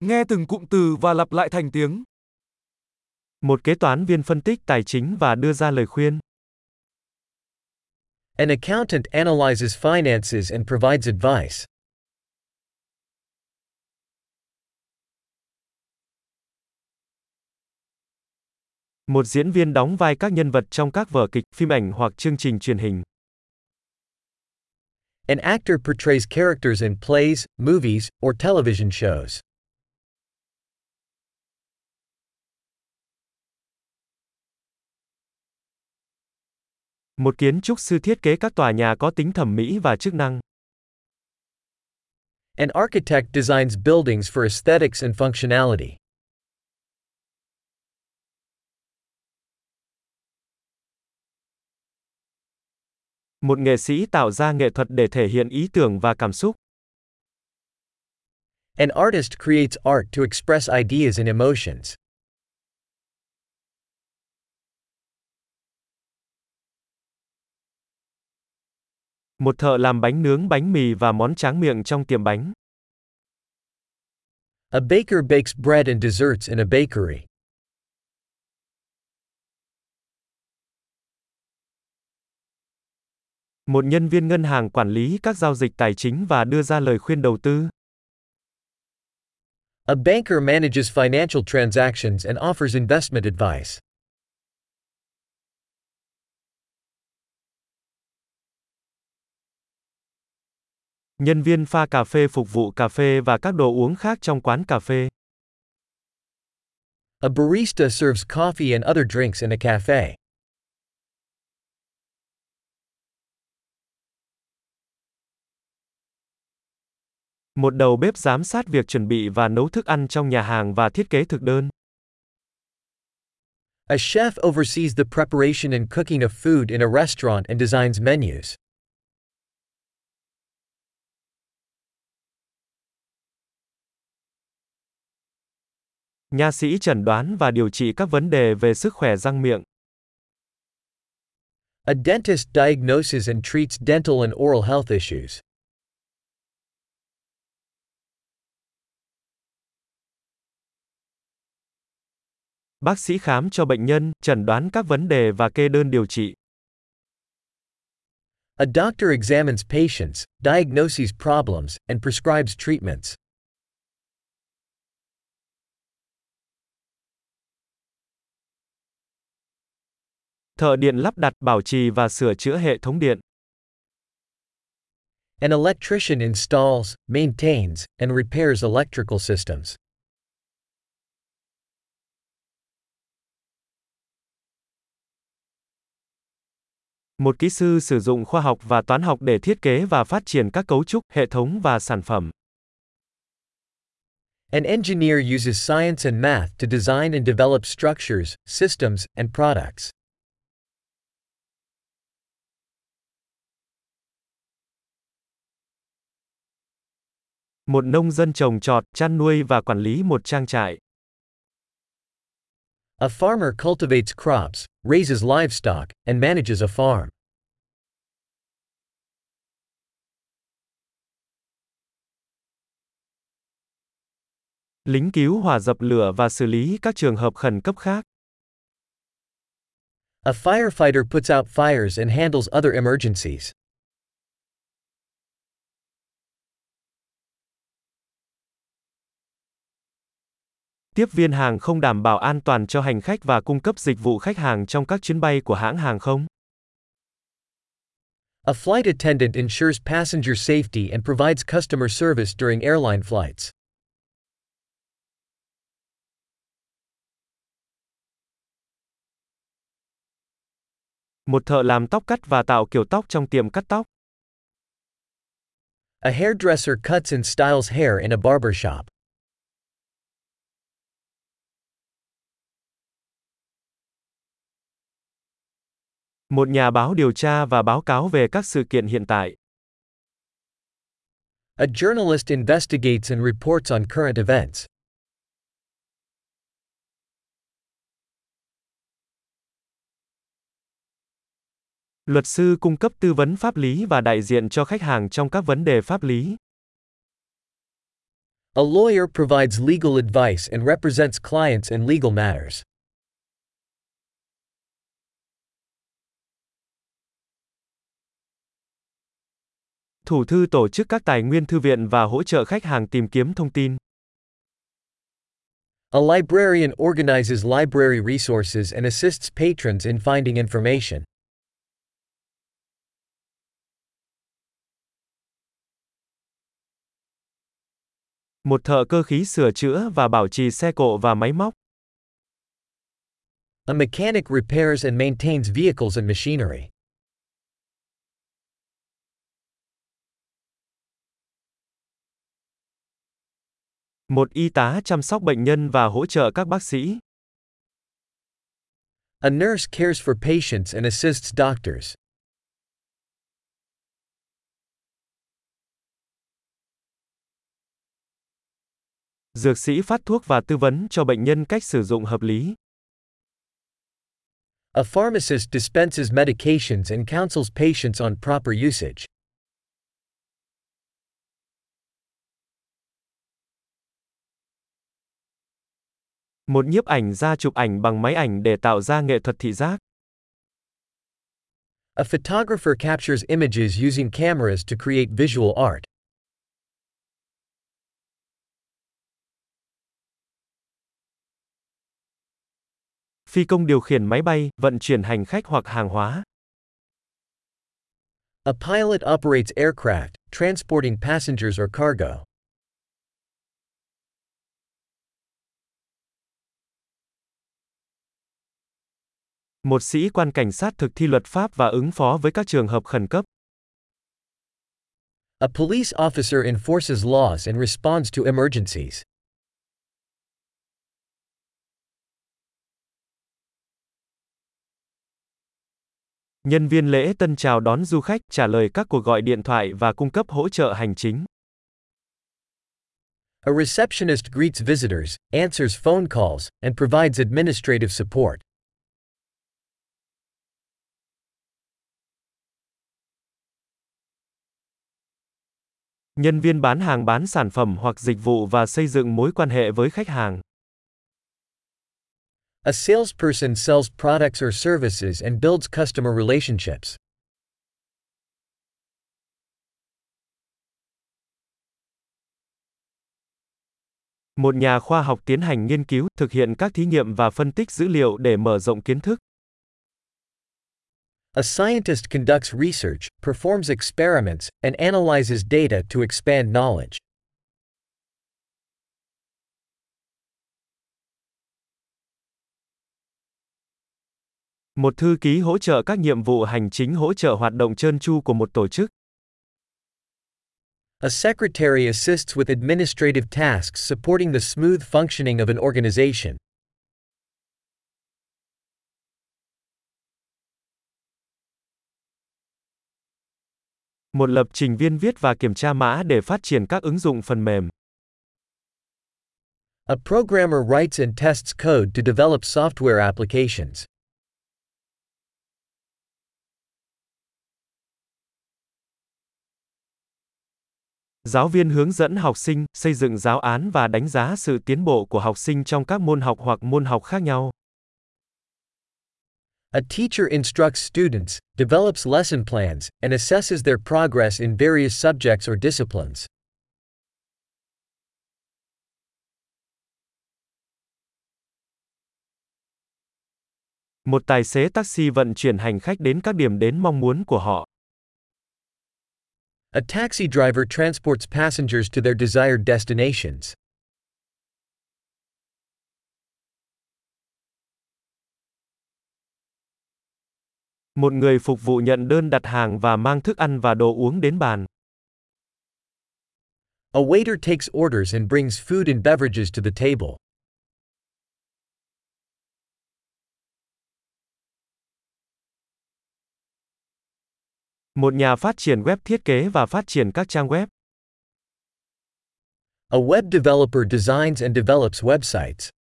Nghe từng cụm từ và lặp lại thành tiếng. Một kế toán viên phân tích tài chính và đưa ra lời khuyên. An accountant analyzes finances and provides advice. Một diễn viên đóng vai các nhân vật trong các vở kịch, phim ảnh hoặc chương trình truyền hình. An actor portrays characters in plays, movies, or television shows. Một kiến trúc sư thiết kế các tòa nhà có tính thẩm mỹ và chức năng. An architect designs buildings for aesthetics and functionality. Một nghệ sĩ tạo ra nghệ thuật để thể hiện ý tưởng và cảm xúc. An artist creates art to express ideas and emotions. Một thợ làm bánh nướng bánh mì và món tráng miệng trong tiệm bánh. A baker bakes bread and desserts in a bakery. Một nhân viên ngân hàng quản lý các giao dịch tài chính và đưa ra lời khuyên đầu tư. A banker manages financial transactions and offers investment advice. Nhân viên pha cà phê phục vụ cà phê và các đồ uống khác trong quán cà phê. A barista serves coffee and other drinks in a cafe. Một đầu bếp giám sát việc chuẩn bị và nấu thức ăn trong nhà hàng và thiết kế thực đơn. A chef oversees the preparation and cooking of food in a restaurant and designs menus. Nha sĩ chẩn đoán và điều trị các vấn đề về sức khỏe răng miệng. A dentist diagnoses and treats dental and oral health issues. Bác sĩ khám cho bệnh nhân, chẩn đoán các vấn đề và kê đơn điều trị. A doctor examines patients, diagnoses problems, and prescribes treatments. Thợ điện lắp đặt, bảo trì và sửa chữa hệ thống điện. An electrician installs, maintains, and repairs electrical systems. Một kỹ sư sử dụng khoa học và toán học để thiết kế và phát triển các cấu trúc, hệ thống và sản phẩm. An engineer uses science and math to design and develop structures, systems, and products. Một nông dân trồng trọt, chăn nuôi và quản lý một trang trại. A farmer cultivates crops, raises livestock, and manages a farm. Lính cứu hỏa dập lửa và xử lý các trường hợp khẩn cấp khác. A firefighter puts out fires and handles other emergencies. Tiếp viên hàng không đảm bảo an toàn cho hành khách và cung cấp dịch vụ khách hàng trong các chuyến bay của hãng hàng không. A flight attendant ensures passenger safety and provides customer service during airline flights. Một thợ làm tóc cắt và tạo kiểu tóc trong tiệm cắt tóc. A hairdresser cuts and styles hair in a barber shop. Một nhà báo điều tra và báo cáo về các sự kiện hiện tại. A journalist investigates and reports on current events. Luật sư cung cấp tư vấn pháp lý và đại diện cho khách hàng trong các vấn đề pháp lý. A lawyer provides legal advice and represents clients in legal matters. Thủ thư tổ chức các tài nguyên thư viện và hỗ trợ khách hàng tìm kiếm thông tin. A librarian organizes library resources and assists patrons in finding information. Một thợ cơ khí sửa chữa và bảo trì xe cộ và máy móc. A mechanic repairs and maintains vehicles and machinery. Một y tá chăm sóc bệnh nhân và hỗ trợ các bác sĩ. A nurse cares for patients and assists doctors. Dược sĩ phát thuốc và tư vấn cho bệnh nhân cách sử dụng hợp lý. A pharmacist dispenses medications and counsels patients on proper usage. Một nhiếp ảnh gia chụp ảnh bằng máy ảnh để tạo ra nghệ thuật thị giác. A photographer captures images using cameras to create visual art. Phi công điều khiển máy bay, vận chuyển hành khách hoặc hàng hóa. A pilot operates aircraft, transporting passengers or cargo. Một sĩ quan cảnh sát thực thi luật pháp và ứng phó với các trường hợp khẩn cấp. A police officer enforces laws and responds to emergencies. Nhân viên lễ tân chào đón du khách, trả lời các cuộc gọi điện thoại và cung cấp hỗ trợ hành chính. A receptionist greets visitors, answers phone calls, and provides administrative support. Nhân viên bán hàng bán sản phẩm hoặc dịch vụ và xây dựng mối quan hệ với khách hàng. A salesperson sells products or services and builds customer relationships. Một nhà khoa học tiến hành nghiên cứu, thực hiện các thí nghiệm và phân tích dữ liệu để mở rộng kiến thức. A scientist conducts research, performs experiments, and analyzes data to expand knowledge. Một thư ký hỗ trợ các nhiệm vụ hành chính hỗ trợ hoạt động trơn tru của một tổ chức. A secretary assists with administrative tasks supporting the smooth functioning of an organization. Một lập trình viên viết và kiểm tra mã để phát triển các ứng dụng phần mềm. A programmer writes and tests code to develop software applications. Giáo viên hướng dẫn học sinh, xây dựng giáo án và đánh giá sự tiến bộ của học sinh trong các môn học hoặc môn học khác nhau. A teacher instructs students, develops lesson plans, and assesses their progress in various subjects or disciplines. Một tài xế taxi vận chuyển hành khách đến các điểm đến mong muốn của họ. A taxi driver transports passengers to their desired destinations. Một người phục vụ nhận đơn đặt hàng và mang thức ăn và đồ uống đến bàn. A waiter takes orders and brings food and beverages to the table. Một nhà phát triển web thiết kế và phát triển các trang web. A web developer designs and develops websites.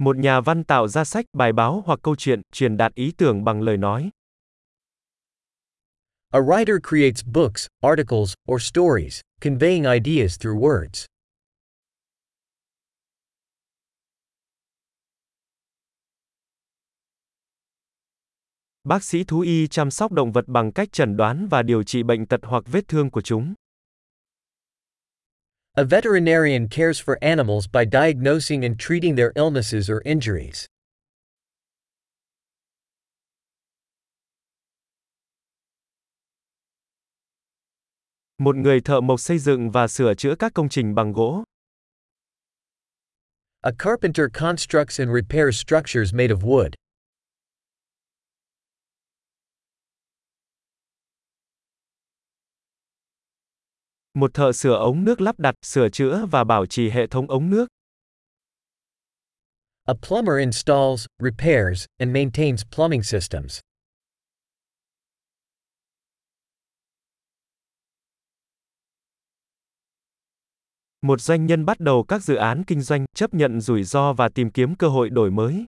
Một nhà văn tạo ra sách, bài báo hoặc câu chuyện, truyền đạt ý tưởng bằng lời nói. A writer creates books, articles, or stories, conveying ideas through words. Bác sĩ thú y chăm sóc động vật bằng cách chẩn đoán và điều trị bệnh tật hoặc vết thương của chúng. A veterinarian cares for animals by diagnosing and treating their illnesses or injuries. Một người thợ mộc xây dựng và sửa chữa các công trình bằng gỗ. A carpenter constructs and repairs structures made of wood. Một thợ sửa ống nước lắp đặt, sửa chữa và bảo trì hệ thống ống nước. A plumber installs, repairs, and maintains plumbing systems. Một doanh nhân bắt đầu các dự án kinh doanh, chấp nhận rủi ro và tìm kiếm cơ hội đổi mới.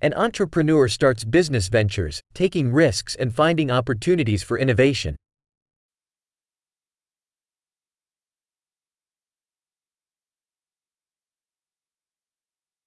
An entrepreneur starts business ventures, taking risks and finding opportunities for innovation.